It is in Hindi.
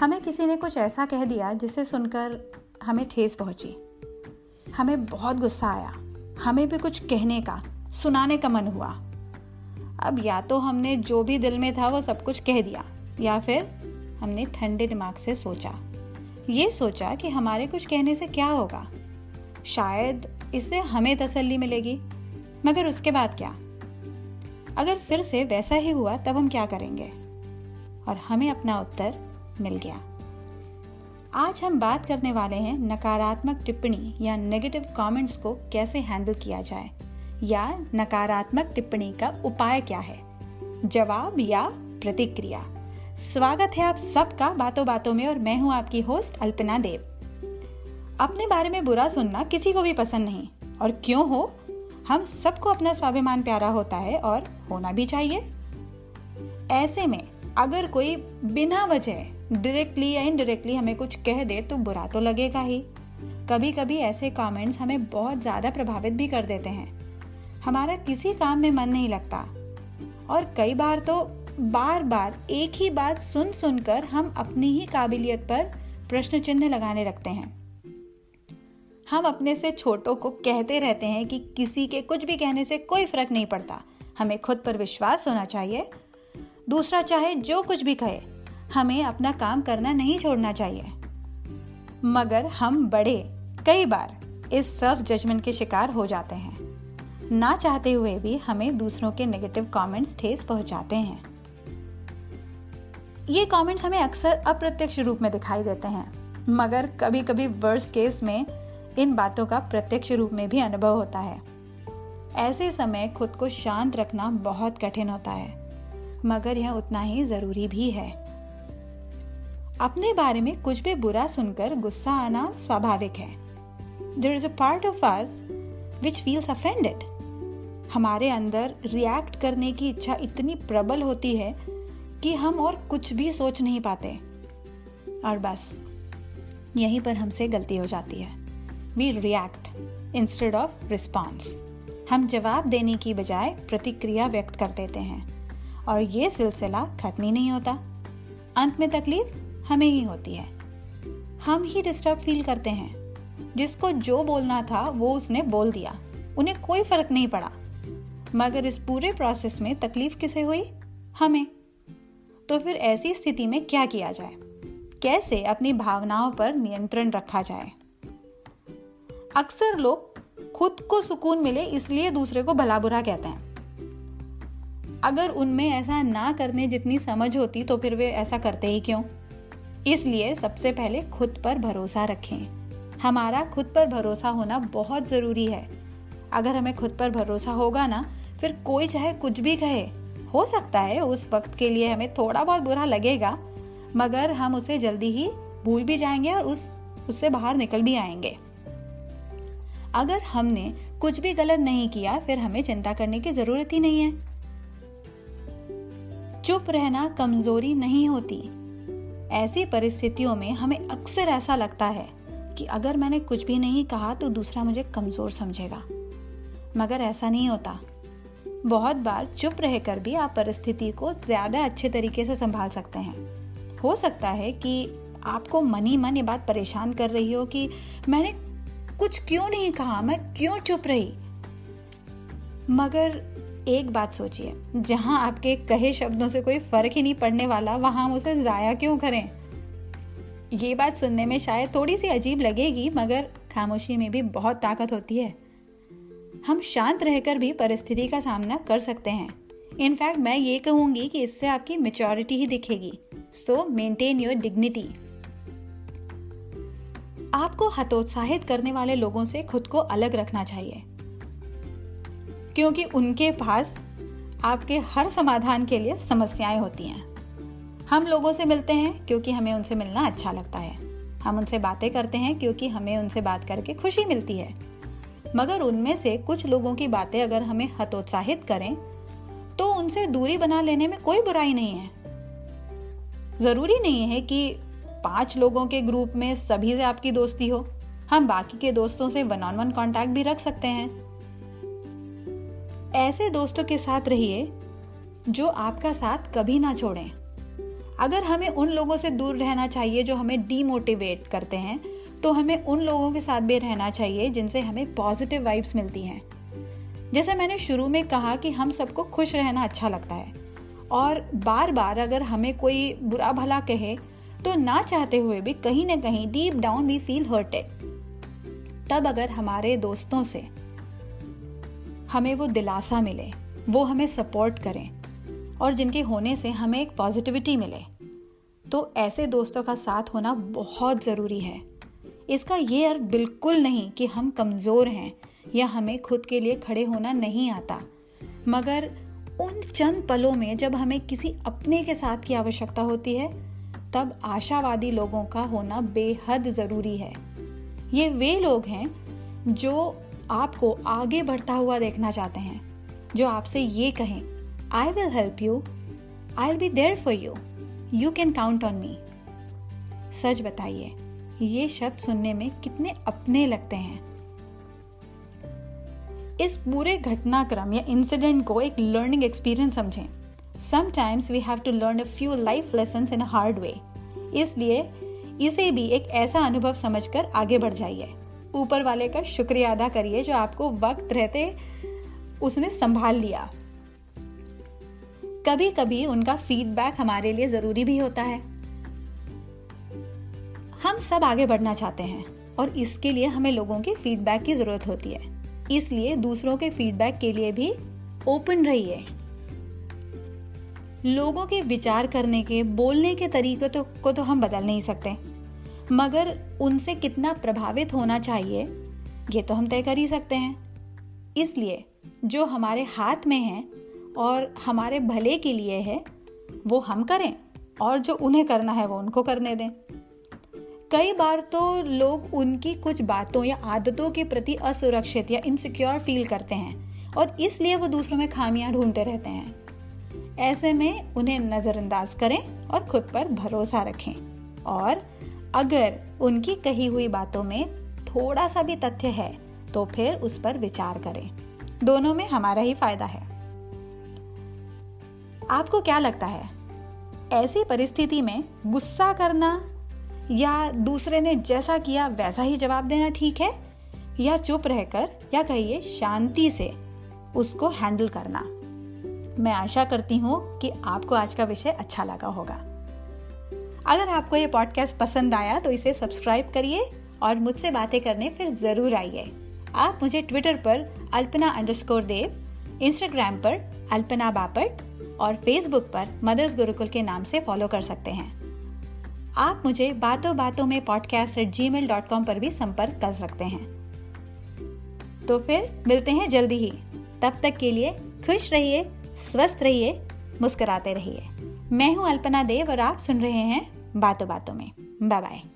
हमें किसी ने कुछ ऐसा कह दिया जिसे सुनकर हमें ठेस पहुँची। हमें बहुत गुस्सा आया। हमें भी कुछ कहने का, सुनाने का मन हुआ। अब या तो हमने जो भी दिल में था वो सब कुछ कह दिया, या फिर हमने ठंडे दिमाग से सोचा। ये सोचा कि हमारे कुछ कहने से क्या होगा। शायद इससे हमें तसल्ली मिलेगी। मगर उसके बाद क्या? अगर फिर से वैसा ही हुआ तब हम क्या करेंगे? और हमें अपना उत्तर मिल गया। आज हम बात करने वाले हैं नकारात्मक टिप्पणी या नेगेटिव कमेंट्स को कैसे हैंडल किया जाए, या नकारात्मक टिप्पणी का उपाय क्या है? जवाब या प्रतिक्रिया। स्वागत है आप सबका बातों बातों में और मैं हूँ आपकी होस्ट अल्पना देव। अपने बारे में बुरा सुनना किसी को भी पसंद नहीं, और क्यों हो? हम सबको अपना स्वाभिमान प्यारा होता है और होना भी चाहिए। ऐसे में अगर कोई बिना वजह डायरेक्टली या इनडायरेक्टली हमें कुछ कह दे तो बुरा तो लगेगा ही। कभी कभी ऐसे कमेंट्स हमें बहुत ज़्यादा प्रभावित भी कर देते हैं। हमारा किसी काम में मन नहीं लगता। और कई बार तो बार बार एक ही बात सुन सुनकर हम अपनी ही काबिलियत पर प्रश्न चिन्ह लगाने लगते हैं। हम अपने से छोटों को कहते रहते हैं कि किसी के कुछ भी कहने से कोई फ़र्क नहीं पड़ता। हमें खुद पर विश्वास होना चाहिए। दूसरा चाहे जो कुछ भी कहे। हमें अपना काम करना नहीं छोड़ना चाहिए। मगर हम बड़े, कई बार, इस सेल्फ जजमेंट के शिकार हो जाते हैं। ना चाहते हुए भी हमें दूसरों के नेगेटिव कमेंट्स ठेस पहुंचाते हैं। ये कमेंट्स हमें अक्सर अप्रत्यक्ष रूप में दिखाई देते हैं। मगर कभी कभी वर्स्ट केस में इन बातों का प्रत्यक्ष रूप में भी अनुभव होता है। ऐसे समय खुद को शांत रखना बहुत कठिन होता है। मगर यह उतना ही ज़रूरी भी है। अपने बारे में कुछ भी बुरा सुनकर गुस्सा आना स्वाभाविक है। There is a part of us which feels offended हमारे अंदर रिएक्ट करने की इच्छा इतनी प्रबल होती है कि हम और कुछ भी सोच नहीं पाते। और बस, यहीं पर हमसे गलती हो जाती है। We react instead of response हम जवाब देने की बजाय प्रतिक्रिया व्यक्त कर देते हैं। और ये सिलसिला खत्म ही नहीं होता। अंत में तकलीफ़? हमें ही होती है। हम ही डिस्टर्ब फील करते हैं। जिसको जो बोलना था, वो उसने बोल दिया। उन्हें कोई फ़र्क नहीं पड़ा। मगर इस पूरे प्रोसेस में तकलीफ़ किसे हुई? हमें। तो फिर ऐसी स्थिति में क्या किया जाए? कैसे अपनी भावनाओं पर नियंत्रण रखा जाए? अक्सर लोग खुद को सुकून मिले, इसलिए दूसरे को भला बुरा कहते हैं। अगर उनमें ऐसा ना करने जितनी समझ होती तो फिर वे ऐसा करते ही क्यों? इसलिए सबसे पहले खुद पर भरोसा रखें। हमारा खुद पर भरोसा होना बहुत ज़रूरी है। अगर हमें खुद पर भरोसा होगा ना, फिर कोई चाहे कुछ भी कहे, हो सकता है उस वक्त के लिए हमें थोड़ा बहुत बुरा लगेगा, मगर हम उसे जल्दी ही भूल भी जाएँगे और उस, उससे बाहर निकल भी आएँगे। अगर हमने कुछ भी गलत नहीं किया, फिर हमें चिंता करने की ज़रूरत ही नहीं है। चुप रहना कमज़ोरी नहीं होती। ऐसी परिस्थितियों में हमें अक्सर ऐसा लगता है कि अगर मैंने कुछ भी नहीं कहा तो दूसरा मुझे कमज़ोर समझेगा। मगर ऐसा नहीं होता। बहुत बार चुप रहकर भी आप परिस्थिति को ज़्यादा अच्छे तरीके से संभाल सकते हैं। हो सकता है कि आपको मनी मन ये बात परेशान कर रही हो कि मैंने कुछ क्यों नहीं कहा? मैं क्यों चुप रही? मगर एक बात सोचिए, जहाँ आपके कहे शब्दों से कोई फ़र्क ही नहीं पड़ने वाला, वहाँ हम उसे जाया क्यों करें? ये बात सुनने में शायद थोड़ी सी अजीब लगेगी, मगर खामोशी में भी बहुत ताकत होती है। हम शांत रहकर भी परिस्थिति का सामना कर सकते हैं। इनफैक्ट मैं ये कहूँगी कि इससे आपकी मेचोरिटी ही दिखेगी। सो मेंटेन योर डिग्निटी आपको हतोत्साहित करने वाले लोगों से खुद को अलग रखना चाहिए। क्योंकि उनके पास आपके हर समाधान के लिए समस्याएँ होती हैं। हम लोगों से मिलते हैं क्योंकि हमें उनसे मिलना अच्छा लगता है। हम उनसे बातें करते हैं क्योंकि हमें उनसे बात करके खुशी मिलती है। मगर उनमें से कुछ लोगों की बातें अगर हमें हतोत्साहित करें तो उनसे दूरी बना लेने में कोई बुराई नहीं है। ज़रूरी नहीं है कि पाँच लोगों के ग्रुप में सभी से आपकी दोस्ती हो। हम बाकी के दोस्तों से वन ऑन वन कांटेक्ट भी रख सकते हैं। ऐसे दोस्तों के साथ रहिए जो आपका साथ कभी ना छोड़ें। अगर हमें उन लोगों से दूर रहना चाहिए जो हमें डीमोटिवेट करते हैं तो हमें उन लोगों के साथ भी रहना चाहिए जिनसे हमें पॉजिटिव वाइब्स मिलती हैं। जैसे मैंने शुरू में कहा कि हम सबको खुश रहना अच्छा लगता है। और बार बार अगर हमें कोई बुरा भला कहे तो ना चाहते हुए भी कहीं ना कहीं deep down we feel hurted तब अगर हमारे दोस्तों से हमें वो दिलासा मिले, वो हमें सपोर्ट करें और जिनके होने से हमें एक पॉजिटिविटी मिले। तो ऐसे दोस्तों का साथ होना बहुत ज़रूरी है। इसका ये अर्थ बिल्कुल नहीं कि हम कमज़ोर हैं या हमें खुद के लिए खड़े होना नहीं आता, मगर उन चंद पलों में जब हमें किसी अपने के साथ की आवश्यकता होती है, तब आशावादी लोगों का होना बेहद ज़रूरी है। ये वे लोग हैं जो आपको आगे बढ़ता हुआ देखना चाहते हैं, जो आपसे ये कहें I will help you I will be there for you you can count on me सच बताइए, ये शब्द सुनने में कितने अपने लगते हैं। इस पूरे घटनाक्रम या इंसिडेंट को एक लर्निंग एक्सपीरियंस समझें। Sometimes we have to learn a few life lesson in hard way इसलिए, इसे भी एक ऐसा अनुभव समझकर आगे बढ़ जाइए। ऊपर वाले का शुक्रिया अदा करिए जो आपको वक्त रहते उसने संभाल लिया। कभी कभी उनका फीडबैक हमारे लिए ज़रूरी भी होता है। हम सब आगे बढ़ना चाहते हैं और इसके लिए हमें लोगों के फीडबैक की ज़रूरत होती है। इसलिए दूसरों के फीडबैक के लिए भी ओपन रहिए। लोगों के विचार करने के, बोलने के तरीके तो को तो हम बदल नहीं सकते। मगर उनसे कितना प्रभावित होना चाहिए, ये तो हम तय कर ही सकते हैं। इसलिए, जो हमारे हाथ में है और हमारे भले के लिए है, वो हम करें और जो उन्हें करना है वो उनको करने दें। कई बार तो लोग उनकी कुछ बातों या आदतों के प्रति असुरक्षित या इनसिक्योर फील करते हैं और इसलिए वो दूसरों में खामियाँ ढूंढते रहते हैं। ऐसे में उन्हें नज़रअंदाज करें और खुद पर भरोसा रखें और अगर उनकी कही हुई बातों में थोड़ा सा भी तथ्य है तो फिर उस पर विचार करें। दोनों में हमारा ही फ़ायदा है। आपको क्या लगता है? ऐसी परिस्थिति में गुस्सा करना या दूसरे ने जैसा किया वैसा ही जवाब देना ठीक है? या चुप रहकर या कहिए शांति से उसको हैंडल करना। मैं आशा करती हूँ कि आपको आज का विषय अच्छा लगा होगा। अगर आपको ये पॉडकास्ट पसंद आया तो इसे सब्सक्राइब करिए और मुझसे बातें करने फिर ज़रूर आइए। आप मुझे ट्विटर पर अल्पना अंडरस्कोर देव इंस्टाग्राम पर अल्पना बापट और फेसबुक पर मदर्स गुरुकुल के नाम से फॉलो कर सकते हैं। आप मुझे बातों बातों में podcast at Gmail dot com पर भी संपर्क कर सकते हैं। तो फिर मिलते हैं जल्दी ही। तब तक के लिए खुश रहिए, स्वस्थ रहिए, मुस्कुराते रहिए। मैं हूँ अल्पना देव और आप सुन रहे हैं बातों बातों में। Bye bye